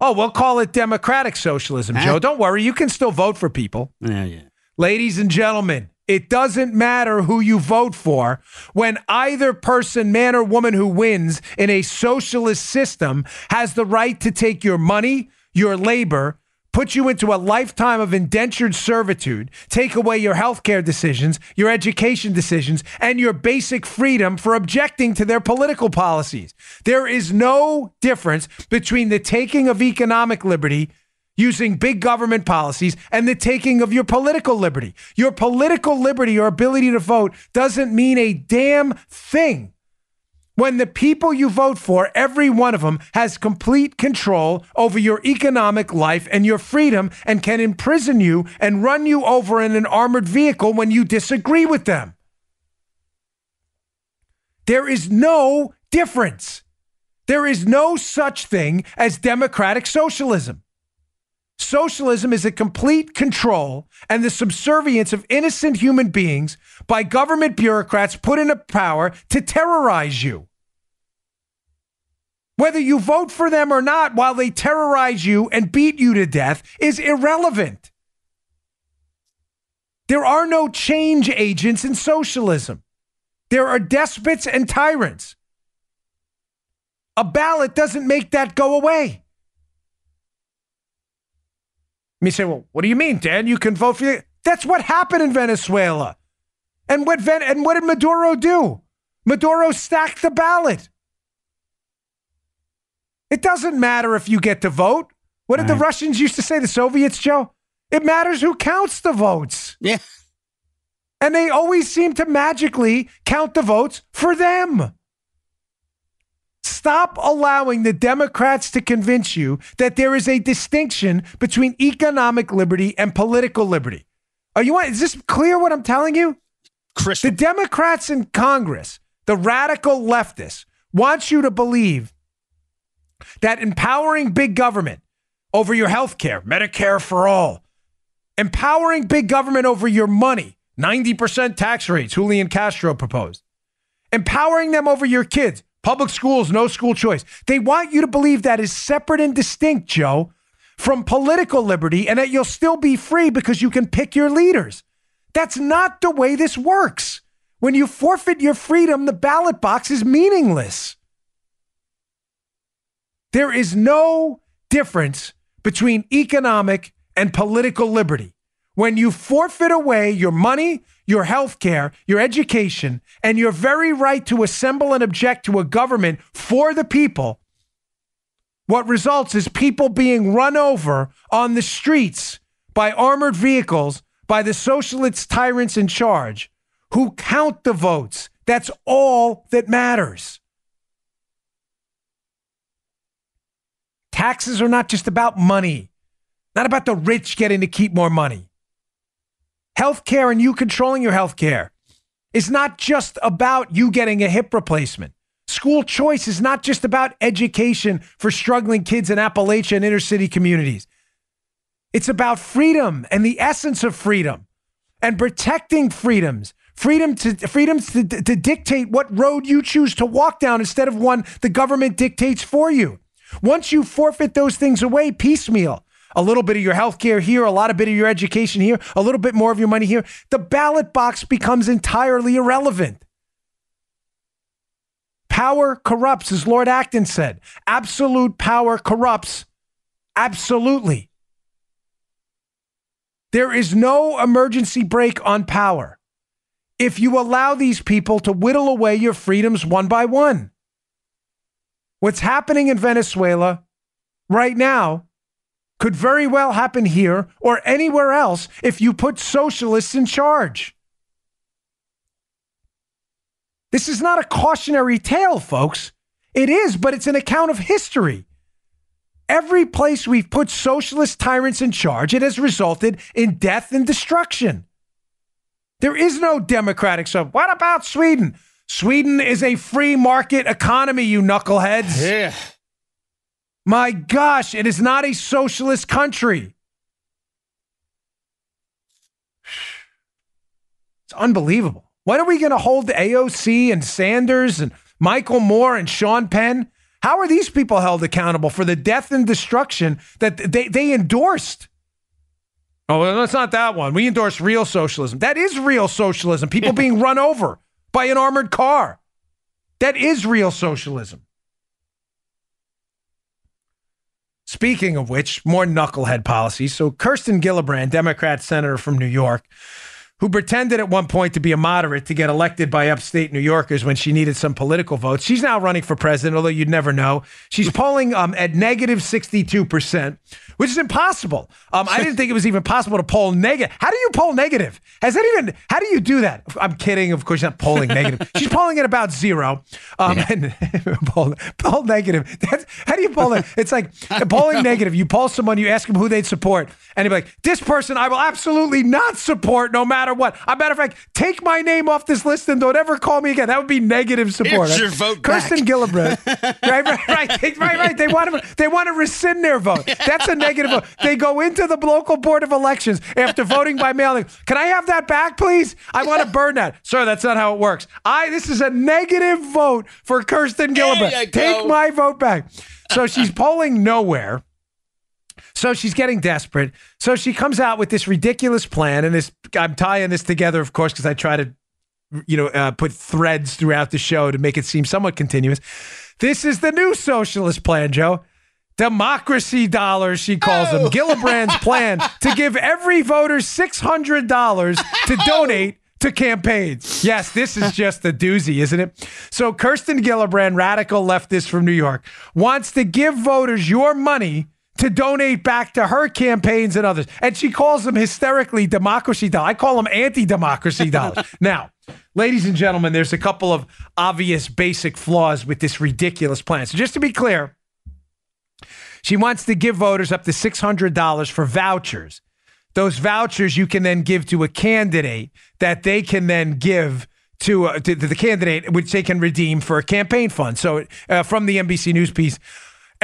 Oh, we'll call it democratic socialism, Joe. Eh. Don't worry, you can still vote for people. Yeah, yeah. Ladies and gentlemen, it doesn't matter who you vote for when either person, man or woman who wins in a socialist system has the right to take your money, your labor, put you into a lifetime of indentured servitude, take away your healthcare decisions, your education decisions, and your basic freedom for objecting to their political policies. There is no difference between the taking of economic liberty using big government policies and the taking of your political liberty. Your political liberty, your ability to vote, doesn't mean a damn thing. When the people you vote for, every one of them has complete control over your economic life and your freedom and can imprison you and run you over in an armored vehicle when you disagree with them. There is no difference. There is no such thing as democratic socialism. Socialism is a complete control and the subservience of innocent human beings by government bureaucrats put into power to terrorize you. Whether you vote for them or not while they terrorize you and beat you to death is irrelevant. There are no change agents in socialism. There are despots and tyrants. A ballot doesn't make that go away. You say, well, what do you mean, Dan? You can vote for you. That's what happened in Venezuela. And what, Ven- and what did Maduro do? Maduro stacked the ballot. It doesn't matter if you get to vote. What did right. the Russians used to say, the Soviets, Joe? It matters who counts the votes. Yeah. And they always seem to magically count the votes for them. Stop allowing the Democrats to convince you that there is a distinction between economic liberty and political liberty. Are you is this clear what I'm telling you? Crystal. The Democrats in Congress, the radical leftists, want you to believe that empowering big government over your health care, Medicare for all, empowering big government over your money, 90% tax rates, Julian Castro proposed, empowering them over your kids, Public schools, no school choice. They want you to believe that is separate and distinct, Joe, from political liberty and that you'll still be free because you can pick your leaders. That's not the way this works. When you forfeit your freedom, the ballot box is meaningless. There is no difference between economic and political liberty. When you forfeit away your money, your health care, your education, and your very right to assemble and object to a government for the people, what results is people being run over on the streets by armored vehicles by the socialist tyrants in charge who count the votes. That's all that matters. Taxes are not just about money, not about the rich getting to keep more money. Healthcare and you controlling your healthcare is not just about you getting a hip replacement. School choice is not just about education for struggling kids in Appalachia and inner city communities. It's about freedom and the essence of freedom and protecting freedoms. Freedom to freedoms to, to dictate what road you choose to walk down instead of one the government dictates for you. Once you forfeit those things away piecemeal, a little bit of your health care here, a lot of bit of your education here, a little bit more of your money here, the ballot box becomes entirely irrelevant. Power corrupts, as Lord Acton said. Absolute power corrupts. Absolutely. There is no emergency brake on power if you allow these people to whittle away your freedoms one by one. What's happening in Venezuela right now could very well happen here or anywhere else if you put socialists in charge. This is not a cautionary tale, folks. It is, but it's an account of history. Every place we've put socialist tyrants in charge, it has resulted in death and destruction. There is no democratic so. What about Sweden? Sweden is a free market economy, you knuckleheads. Yeah. My gosh, it is not a socialist country. It's unbelievable. When are we going to hold AOC and Sanders and Michael Moore and Sean Penn? How are these people held accountable for the death and destruction that they, they endorsed? Oh, well, that's not that one. We endorse real socialism. That is real socialism. People being run over by an armored car. That is real socialism. Speaking of which, more knucklehead policies. So, Kirsten Gillibrand, Democrat senator from New York, who pretended at one point to be a moderate to get elected by upstate New Yorkers when she needed some political votes. She's now running for president, although you'd never know. She's polling um, at negative 62%, which is impossible. Um, I didn't think it was even possible to poll negative. How do you poll negative? Has that even, how do you do that? I'm kidding. Of course, not polling negative. [LAUGHS] She's polling at about zero. Um, yeah. And [LAUGHS] poll, poll negative. That's, how do you poll it? It's like polling negative. You poll someone, you ask them who they'd support, and you're like, this person I will absolutely not support no matter matter what. A matter of fact, take my name off this list and don't ever call me again. That would be negative support. Here's your vote Kirsten back. Gillibrand. [LAUGHS] right, right, right, right, right. They want to they want to rescind their vote. That's a negative vote. They go into the local board of elections after voting by mail. Can I have that back, please? I want to burn that, sir. That's not how it works. I this is a negative vote for Kirsten Gillibrand. Take my vote back. So she's polling nowhere. So she's getting desperate. So she comes out with this ridiculous plan, and this I'm tying this together, of course, because I try to, you know, uh, put threads throughout the show to make it seem somewhat continuous. This is the new socialist plan, Joe. Democracy dollars, she calls oh. them. Gillibrand's plan [LAUGHS] to give every voter $600 to donate to campaigns. Yes, this is just a doozy, isn't it? So Kirsten Gillibrand, radical leftist from New York, wants to give voters your money to donate back to her campaigns and others. And she calls them hysterically democracy dollars. I call them anti democracy [LAUGHS] dollars. now, ladies and gentlemen, there's a couple of obvious basic flaws with this ridiculous plan. So, just to be clear, she wants to give voters up to $600 for vouchers. Those vouchers you can then give to a candidate that they can then give to, uh, to, the candidate, which they can redeem for a campaign fund. So, uh, from the NBC News piece,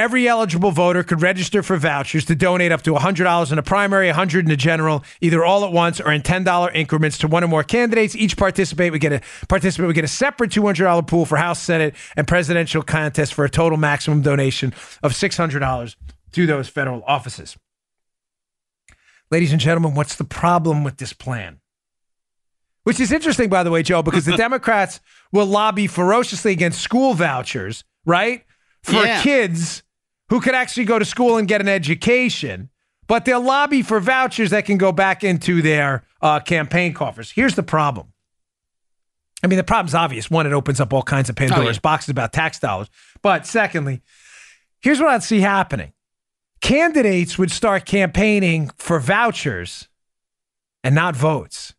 Every eligible voter could register for vouchers to donate up to $100 in a primary, 100 in a general, either all at once or in $10 increments to one or more candidates. Each participate would get a participant would get a separate $200 pool for House, Senate, and presidential contests for a total maximum donation of $600 to those federal offices. Ladies and gentlemen, what's the problem with this plan? Which is interesting, by the way, Joe, because the [LAUGHS] Democrats will lobby ferociously against school vouchers, right? For yeah. kids who could actually go to school and get an education. but they'll lobby for vouchers that can go back into their uh, campaign coffers. Here's the problem. I mean, the problem's obvious. One, it opens up all kinds of Pandora's Oh, yeah. boxes about tax dollars. But secondly, here's what I'd see happening candidates would start campaigning for vouchers and not votes.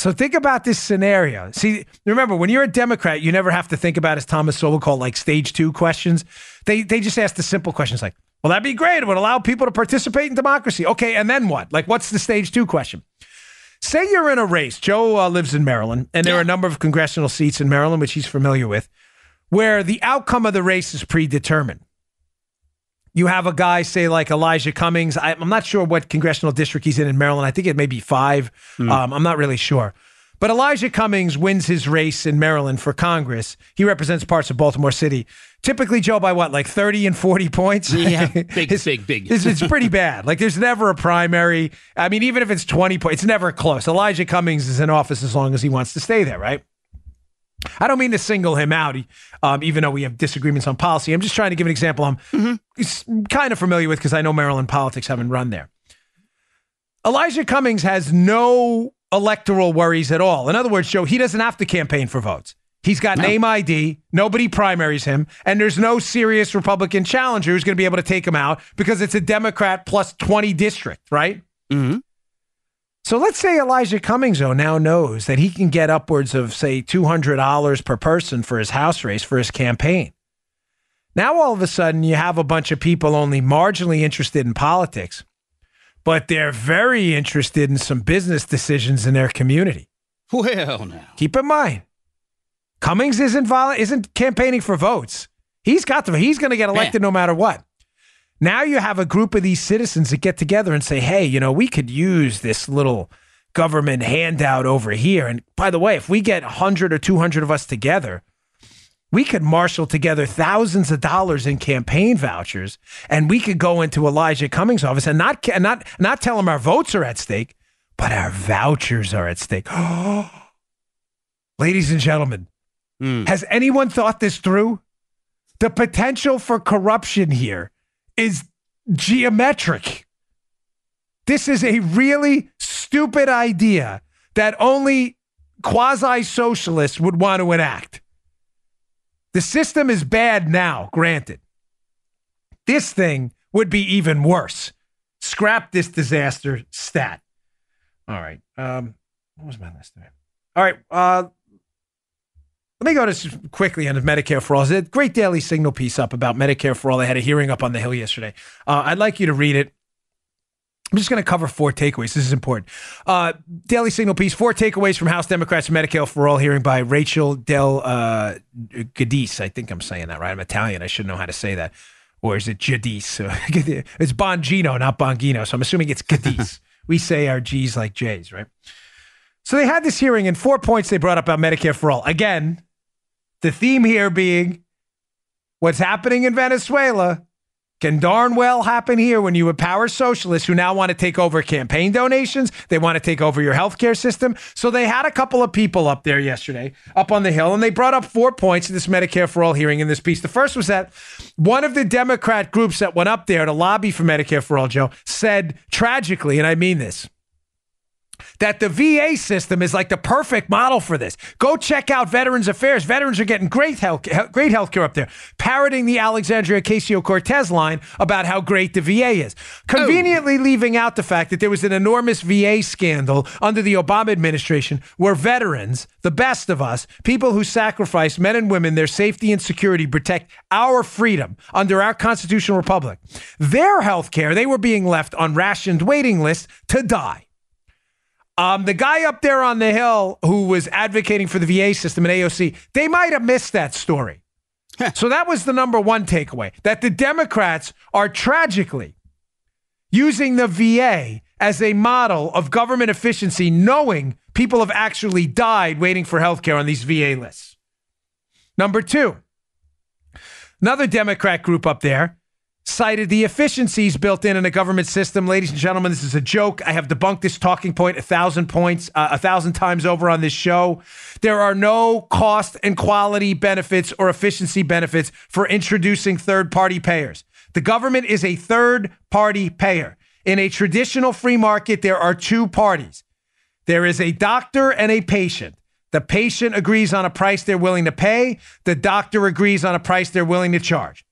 So think about this scenario. See, remember when you're a Democrat, you never have to think about, as Thomas Sowell called, like stage two questions. They they just ask the simple questions like, "Well, that'd be great. It would allow people to participate in democracy." Okay, and then what? Like, what's the stage two question? Say you're in a race. Joe uh, lives in Maryland, and there are a number of congressional seats in Maryland, which he's familiar with, where the outcome of the race is predetermined. You have a guy, say like Elijah Cummings. I, I'm not sure what congressional district he's in in Maryland. I think it may be five. Um, I'm not really sure. But Elijah Cummings wins his race in Maryland for Congress. He represents parts of Baltimore City. Typically, Joe, by what, like 30 and 40 points? Yeah, [LAUGHS] big, It's- big, big. It's, it's pretty bad. Like, there's never a primary. I mean, even if it's 20 points, it's never close. Elijah Cummings is in office as long as he wants to stay there, right? I don't mean to single him out, um, even though we have disagreements on policy. I'm just trying to give an example I'm kind of familiar with because I know Maryland politics haven't run there. Elijah Cummings has no electoral worries at all. In other words, Joe, he doesn't have to campaign for votes. He's got name ID. Nobody primaries him. And there's no serious Republican challenger who's going to be able to take him out because it's a Democrat plus 20 district, right? So let's say Elijah Cummings, though, now knows that he can get upwards of, say, $200 per person for his house race for his campaign. Now, all of a sudden, you have a bunch of people only marginally interested in politics, but they're very interested in some business decisions in their community. Well, now. Keep in mind, Cummings isn't vol- isn't campaigning for votes. He's got to. He's going to get elected no matter what. Now you have a group of these citizens that get together and say, "Hey, you know, we could use this little government handout over here." And by the way, if we get 100 or 200 of us together, we could marshal together thousands of dollars in campaign vouchers, and we could go into Elijah Cummings' office and not not not tell him our votes are at stake, but our vouchers are at stake. [GASPS] Ladies and gentlemen, hmm. has anyone thought this through? The potential for corruption here is geometric. This is a really stupid idea that only quasi socialists would want to enact. The system is bad now, granted. This thing would be even worse. Scrap this disaster stat. All right. Um, what was my last name? All right. Uh, let me go to quickly on Medicare for All. There's a great Daily Signal piece up about Medicare for All. They had a hearing up on the Hill yesterday. Uh, I'd like you to read it. I'm just going to cover four takeaways. This is important. Uh, Daily Signal piece: Four takeaways from House Democrats Medicare for All hearing by Rachel Del uh, Gadis. I think I'm saying that right. I'm Italian. I should know how to say that. Or is it Gadis? [LAUGHS] it's Bongino, not Bongino. So I'm assuming it's Gadis. [LAUGHS] we say our G's like J's, right? So they had this hearing, and four points they brought up about Medicare for All. Again, the theme here being what's happening in Venezuela can darn well happen here when you empower socialists who now want to take over campaign donations. They want to take over your healthcare system. So they had a couple of people up there yesterday, up on the Hill, and they brought up four points in this Medicare for All hearing in this piece. The first was that one of the Democrat groups that went up there to lobby for Medicare for All, Joe, said tragically, and I mean this, that the VA system is like the perfect model for this. Go check out Veterans Affairs. Veterans are getting great health, great health care up there, parroting the Alexandria Ocasio Cortez line about how great the VA is. Oh. Conveniently leaving out the fact that there was an enormous VA scandal under the Obama administration where veterans, the best of us, people who sacrifice men and women, their safety and security, protect our freedom under our constitutional republic, their health care, they were being left on rationed waiting lists to die. Um, the guy up there on the hill who was advocating for the VA system at AOC, they might have missed that story. so that was the number one takeaway that the Democrats are tragically using the VA as a model of government efficiency, knowing people have actually died waiting for health care on these VA lists. Number two, another Democrat group up there cited the efficiencies built in in a government system. Ladies and gentlemen, this is a joke. I have debunked this talking point a thousand points, uh, a thousand times over on this show. There are no cost and quality benefits or efficiency benefits for introducing third party payers. The government is a third party payer. In a traditional free market, there are two parties there is a doctor and a patient. The patient agrees on a price they're willing to pay, the doctor agrees on a price they're willing to charge.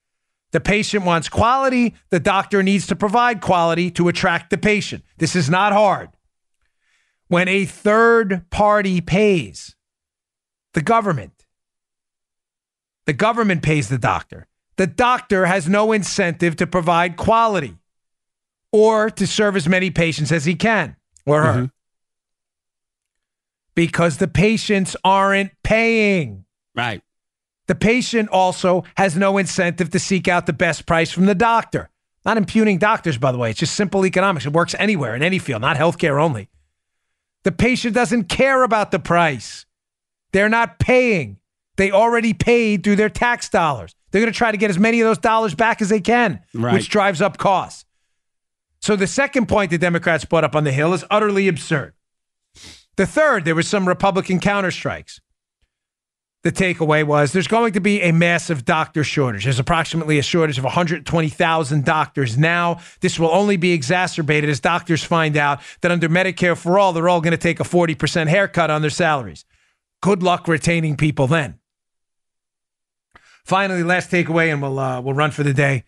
The patient wants quality, the doctor needs to provide quality to attract the patient. This is not hard. When a third party pays, the government, the government pays the doctor. The doctor has no incentive to provide quality or to serve as many patients as he can or her mm-hmm. because the patients aren't paying. Right. The patient also has no incentive to seek out the best price from the doctor. Not impugning doctors, by the way. It's just simple economics. It works anywhere in any field, not healthcare only. The patient doesn't care about the price. They're not paying. They already paid through their tax dollars. They're going to try to get as many of those dollars back as they can, Right. which drives up costs. So the second point the Democrats brought up on the Hill is utterly absurd. The third, there were some Republican counterstrikes. The takeaway was there's going to be a massive doctor shortage. There's approximately a shortage of 120,000 doctors now. This will only be exacerbated as doctors find out that under Medicare for all, they're all going to take a 40% haircut on their salaries. Good luck retaining people then. Finally, last takeaway, and we'll uh, we'll run for the day.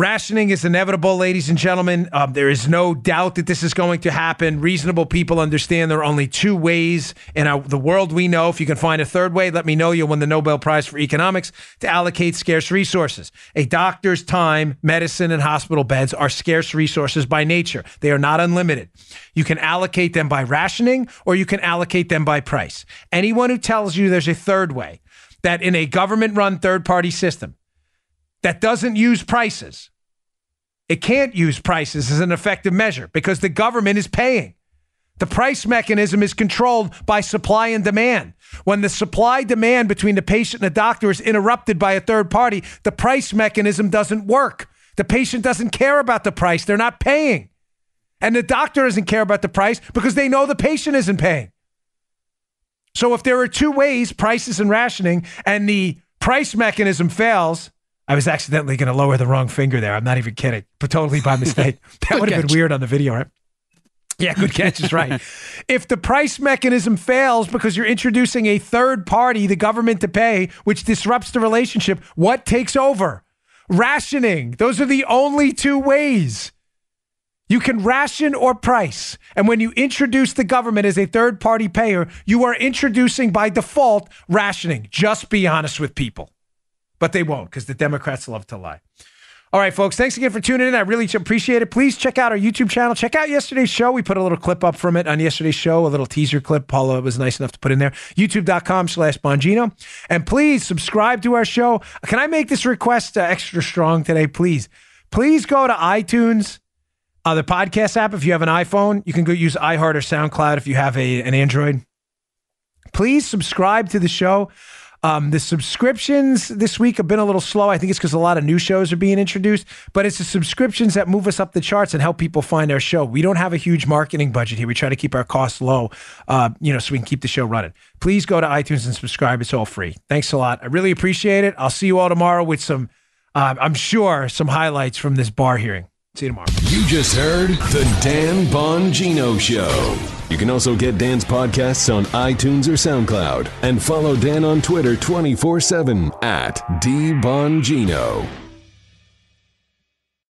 Rationing is inevitable, ladies and gentlemen. Um, there is no doubt that this is going to happen. Reasonable people understand there are only two ways in our, the world we know. If you can find a third way, let me know. You'll win the Nobel Prize for Economics to allocate scarce resources. A doctor's time, medicine, and hospital beds are scarce resources by nature. They are not unlimited. You can allocate them by rationing or you can allocate them by price. Anyone who tells you there's a third way, that in a government run third party system, that doesn't use prices. It can't use prices as an effective measure because the government is paying. The price mechanism is controlled by supply and demand. When the supply demand between the patient and the doctor is interrupted by a third party, the price mechanism doesn't work. The patient doesn't care about the price, they're not paying. And the doctor doesn't care about the price because they know the patient isn't paying. So if there are two ways, prices and rationing, and the price mechanism fails, I was accidentally going to lower the wrong finger there. I'm not even kidding, but totally by [LAUGHS] mistake. That would have been weird on the video, right? Yeah, good catch is right. [LAUGHS] if the price mechanism fails because you're introducing a third party, the government to pay, which disrupts the relationship, what takes over? Rationing. Those are the only two ways. You can ration or price. And when you introduce the government as a third party payer, you are introducing by default rationing. Just be honest with people. But they won't because the Democrats love to lie. All right, folks, thanks again for tuning in. I really appreciate it. Please check out our YouTube channel. Check out yesterday's show. We put a little clip up from it on yesterday's show, a little teaser clip. Paula was nice enough to put in there. YouTube.com slash Bongino. And please subscribe to our show. Can I make this request uh, extra strong today, please? Please go to iTunes, uh, the podcast app. If you have an iPhone, you can go use iHeart or SoundCloud if you have a, an Android. Please subscribe to the show. Um, the subscriptions this week have been a little slow. I think it's because a lot of new shows are being introduced, but it's the subscriptions that move us up the charts and help people find our show. We don't have a huge marketing budget here. We try to keep our costs low, uh, you know, so we can keep the show running. Please go to iTunes and subscribe. It's all free. Thanks a lot. I really appreciate it. I'll see you all tomorrow with some, uh, I'm sure, some highlights from this Barr hearing. See you tomorrow. You just heard the Dan Bongino Show. You can also get Dan's podcasts on iTunes or SoundCloud and follow Dan on Twitter 24 7 at DBongino.